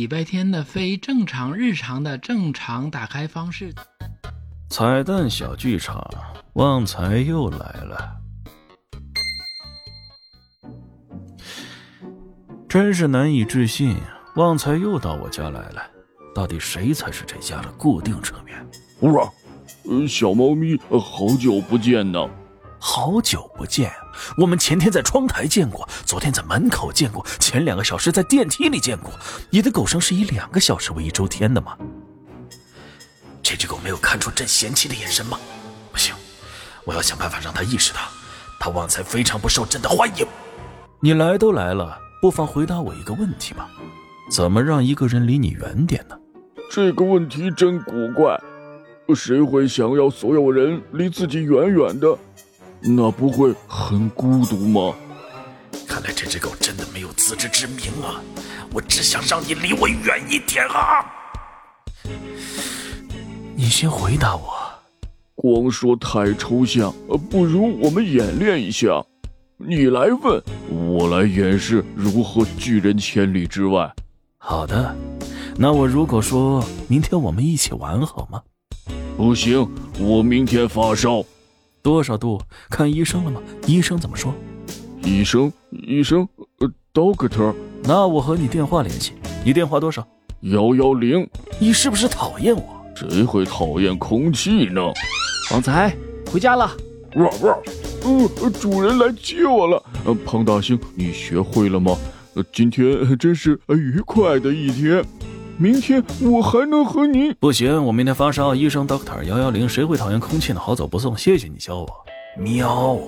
礼拜天的非正常日常的正常打开方式。彩蛋小剧场，旺财又来了，真是难以置信，旺财又到我家来了。到底谁才是这家的固定成员？哇，呃，小猫咪，好久不见呢！好久不见，我们前天在窗台见过，昨天在门口见过，前两个小时在电梯里见过。你的狗生是以两个小时为一周天的吗？这只狗没有看出朕嫌弃的眼神吗？不行，我要想办法让它意识到，它旺财非常不受朕的欢迎。你来都来了，不妨回答我一个问题吧：怎么让一个人离你远点呢？这个问题真古怪，谁会想要所有人离自己远远的？那不会很孤独吗？看来这只狗真的没有自知之明啊！我只想让你离我远一点啊！你先回答我。光说太抽象，不如我们演练一下。你来问，我来演示如何拒人千里之外。好的，那我如果说明天我们一起玩好吗？不行，我明天发烧。多少度？看医生了吗？医生怎么说？医生，医生，呃，doctor。那我和你电话联系。你电话多少？幺幺零。你是不是讨厌我？谁会讨厌空气呢？旺财，回家了。哇哇！呃，主人来接我了。呃，胖大星，你学会了吗？呃，今天真是愉快的一天。明天我还能和你……不行，我明天发烧。医生，doctor，幺幺零，谁会讨厌空气呢？好走不送，谢谢你教我。喵。